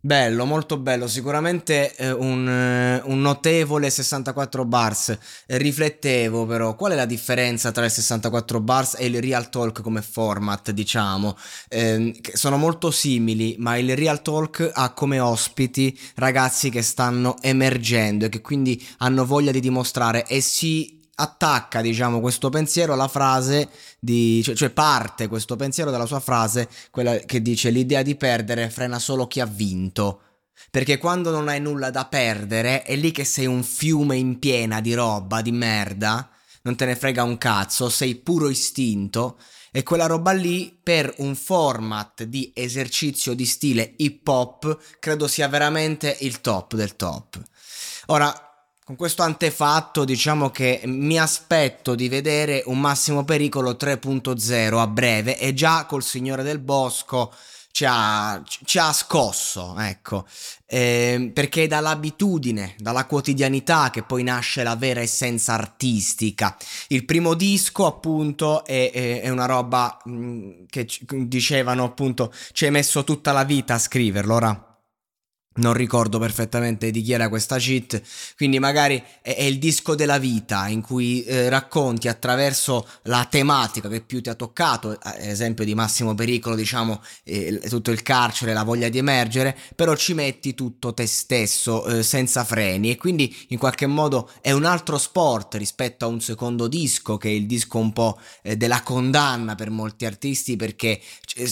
Bello, molto bello, sicuramente eh, un, eh, un, notevole 64 bars. Eh, riflettevo però, qual è la differenza tra il 64 bars e il Real Talk come format, diciamo? Ehm, sono molto simili, ma il Real Talk ha come ospiti ragazzi che stanno emergendo e che quindi hanno voglia di dimostrare e si attacca, diciamo, questo pensiero alla frase di, cioè, cioè, parte questo pensiero dalla sua frase, quella che dice l'idea di perdere frena solo chi ha vinto. Perché quando non hai nulla da perdere, è lì che sei un fiume in piena di roba, di merda, non te ne frega un cazzo, sei puro istinto. E quella roba lì, per un format di esercizio di stile hip hop, credo sia veramente il top del top. Ora, con questo antefatto diciamo che mi aspetto di vedere un massimo pericolo 3.0 a breve e già col Signore del Bosco ci ha, ci ha scosso, ecco, eh, perché è dall'abitudine, dalla quotidianità che poi nasce la vera essenza artistica. Il primo disco appunto è, è, è una roba mh, mm, che dicevano appunto ci hai messo tutta la vita a scriverlo, ora non ricordo perfettamente di chi era questa cheat, quindi magari è, è il disco della vita in cui eh, racconti attraverso la tematica che più ti ha toccato, ad esempio di massimo pericolo, diciamo, eh, tutto il carcere, la voglia di emergere, però ci metti tutto te stesso eh, senza freni. E quindi in qualche modo è un altro sport rispetto a un secondo disco che è il disco un po' eh, della condanna per molti artisti perché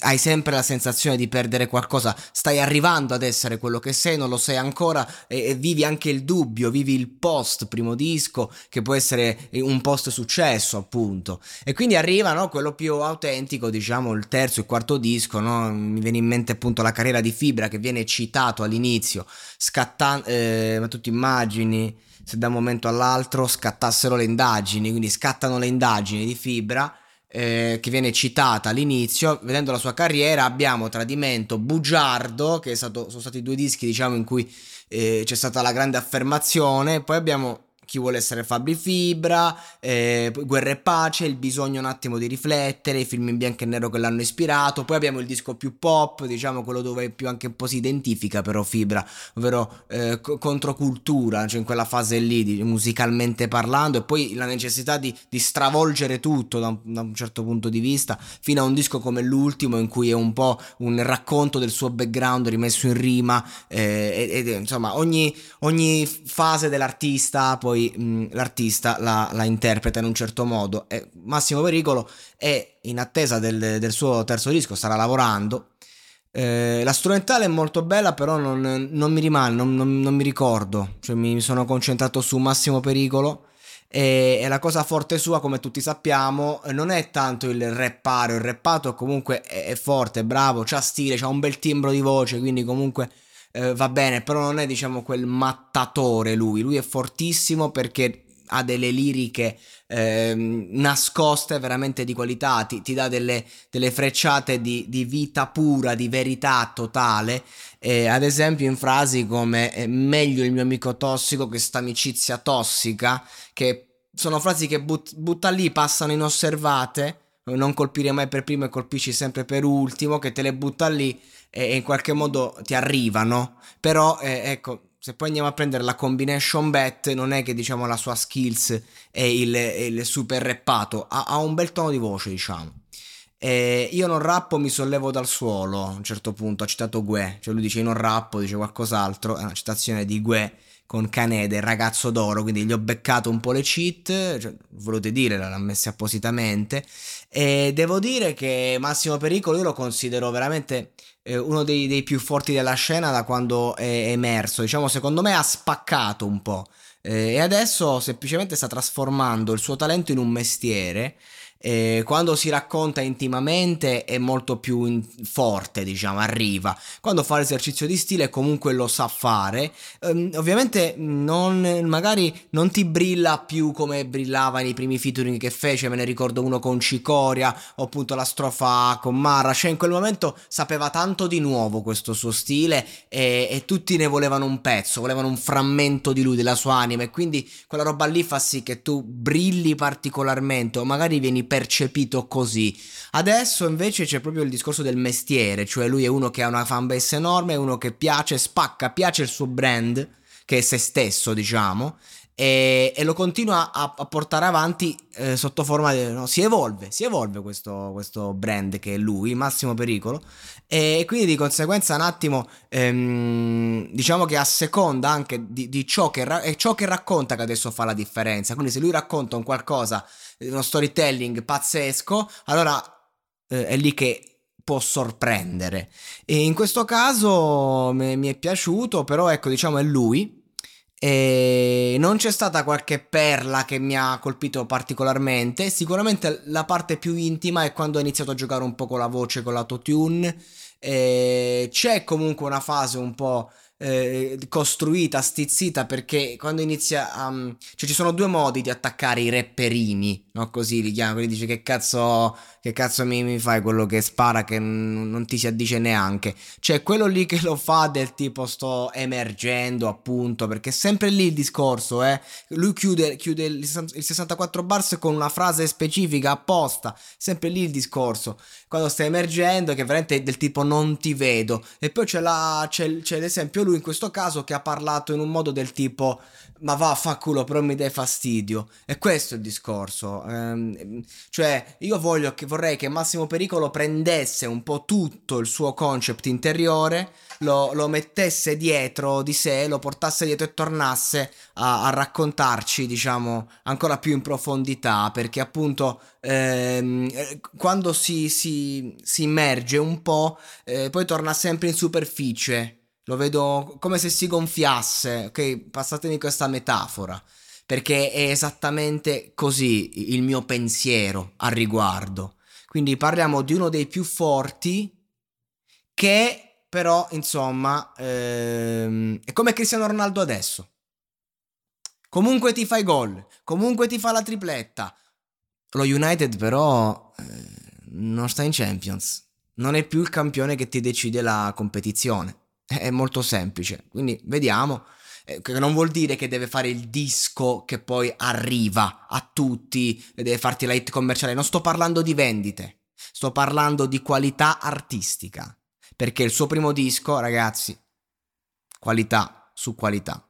hai sempre la sensazione di perdere qualcosa, stai arrivando ad essere quello che sei, non lo sei ancora e, e, vivi anche il dubbio, vivi il post primo disco che può essere un post successo appunto e quindi arriva no, quello più autentico diciamo il terzo e quarto disco no? mi viene in mente appunto la carriera di Fibra che viene citato all'inizio scattando eh, ma tu ti immagini se da un momento all'altro scattassero le indagini quindi scattano le indagini di Fibra eh, che viene citata all'inizio, vedendo la sua carriera abbiamo Tradimento, Bugiardo, che stato, sono stati due dischi diciamo in cui eh, c'è stata la grande affermazione, poi abbiamo chi vuole essere Fabri Fibra, eh, Guerra e Pace, il bisogno un attimo di riflettere, i film in bianco e nero che l'hanno ispirato, poi abbiamo il disco più pop, diciamo quello dove più anche un po' si identifica però Fibra, ovvero eh, controcultura, cioè in quella fase lì di, musicalmente parlando. E poi la necessità di, di stravolgere tutto da un, da un, certo punto di vista, fino a un disco come l'ultimo in cui è un po' un racconto del suo background rimesso in rima eh, ed, ed insomma ogni, ogni fase dell'artista poi poi mh, l'artista la, la, interpreta in un certo modo. E Massimo Pericolo è in attesa del, del suo terzo disco, starà lavorando. Eh, la strumentale è molto bella, però non, non mi rimane, non, non, non, mi ricordo. Cioè, mi sono concentrato su Massimo Pericolo. E, la cosa forte sua, come tutti sappiamo, non è tanto il rappare, il rappato comunque è, forte, è bravo, c'ha stile, c'ha un bel timbro di voce, quindi comunque eh, va bene, però non è diciamo quel mattatore lui, lui è fortissimo perché ha delle liriche eh, nascoste veramente di qualità, ti, ti dà delle, delle frecciate di, di, vita pura, di verità totale, eh, ad esempio in frasi come meglio il mio amico tossico che sta amicizia tossica, che sono frasi che but, butta lì, passano inosservate, non colpire mai per primo e colpisci sempre per ultimo, che te le butta lì e in qualche modo ti arrivano, però eh, ecco, se poi andiamo a prendere la combination bet, non è che diciamo la sua skills è il, è il super reppato, ha, ha, un bel tono di voce, diciamo. E io non rappo, mi sollevo dal suolo. A un certo punto ha citato Gue, cioè lui dice io non rappo, dice qualcos'altro. È una citazione di Gue con Canede, il ragazzo d'oro, quindi gli ho beccato un po' le cheat, cioè, volete dire, l'ha messe appositamente. E devo dire che Massimo Pericolo io lo considero veramente eh, uno dei, dei, più forti della scena da quando è emerso. Diciamo, secondo me ha spaccato un po'. Eh, e adesso semplicemente sta trasformando il suo talento in un mestiere eh, quando si racconta intimamente è molto più in- forte, diciamo, arriva. Quando fa l'esercizio di stile comunque lo sa fare. Ehm, ovviamente non, magari non ti brilla più come brillava nei primi featuring che fece, me ne ricordo uno con Cicoria o appunto la strofa con Marra, cioè in quel momento sapeva tanto di nuovo questo suo stile e, e tutti ne volevano un pezzo, volevano un frammento di lui, della sua anima e quindi quella roba lì fa sì che tu brilli particolarmente o magari vieni percepito così. Adesso invece c'è proprio il discorso del mestiere, cioè lui è uno che ha una fanbase enorme, è uno che piace, spacca, piace il suo brand, che è se stesso, diciamo, e, e lo continua a, a portare avanti eh, sotto forma di... No, si evolve, si evolve questo, questo, brand che è lui, Massimo Pericolo, e quindi di conseguenza un attimo ehm, diciamo che a seconda anche di, di ciò, che ra- è ciò che racconta che adesso fa la differenza, quindi se lui racconta un qualcosa uno storytelling pazzesco, allora eh, è lì che può sorprendere. E in questo caso mi, mi è piaciuto, però ecco, diciamo è lui. E non c'è stata qualche perla che mi ha colpito particolarmente. Sicuramente la parte più intima è quando ho iniziato a giocare un po' con la voce, con l'autotune. E c'è comunque una fase un po' eh, costruita, stizzita, perché quando inizia a... Um, cioè ci sono due modi di attaccare i rapperini, no? Così li chiamano, quindi dice che cazzo, che cazzo mi, mi fai quello che spara che n- non ti si addice neanche. Cioè quello lì che lo fa del tipo sto emergendo appunto, perché è sempre lì il discorso, eh. Lui chiude, chiude il 64 bars con una frase specifica apposta, sempre lì il discorso. Quando stai emergendo che veramente è del tipo non ti vedo. E poi c'è, la, c'è, c'è l'esempio lui in questo caso che ha parlato in un modo del tipo ma va fa culo però mi dai fastidio e questo è il discorso. Ehm, cioè io voglio che, vorrei che Massimo Pericolo prendesse un po' tutto il suo concept interiore lo, lo mettesse dietro di sé lo portasse dietro e tornasse a, a raccontarci diciamo ancora più in profondità perché appunto ehm, quando si, si, si immerge un po' eh, poi torna sempre in superficie lo vedo come se si gonfiasse, ok? Passatemi questa metafora, perché è esattamente così il mio pensiero al riguardo. Quindi parliamo di uno dei più forti che però, insomma, ehm, è come Cristiano Ronaldo adesso. Comunque ti fai gol, comunque ti fa la tripletta. Lo United però eh, non sta in Champions. Non è più il campione che ti decide la competizione. È molto semplice, quindi vediamo. Eh, che non vuol dire che deve fare il disco che poi arriva a tutti e deve farti la hit commerciale. Non sto parlando di vendite, sto parlando di qualità artistica. Perché il suo primo disco, ragazzi, qualità su qualità.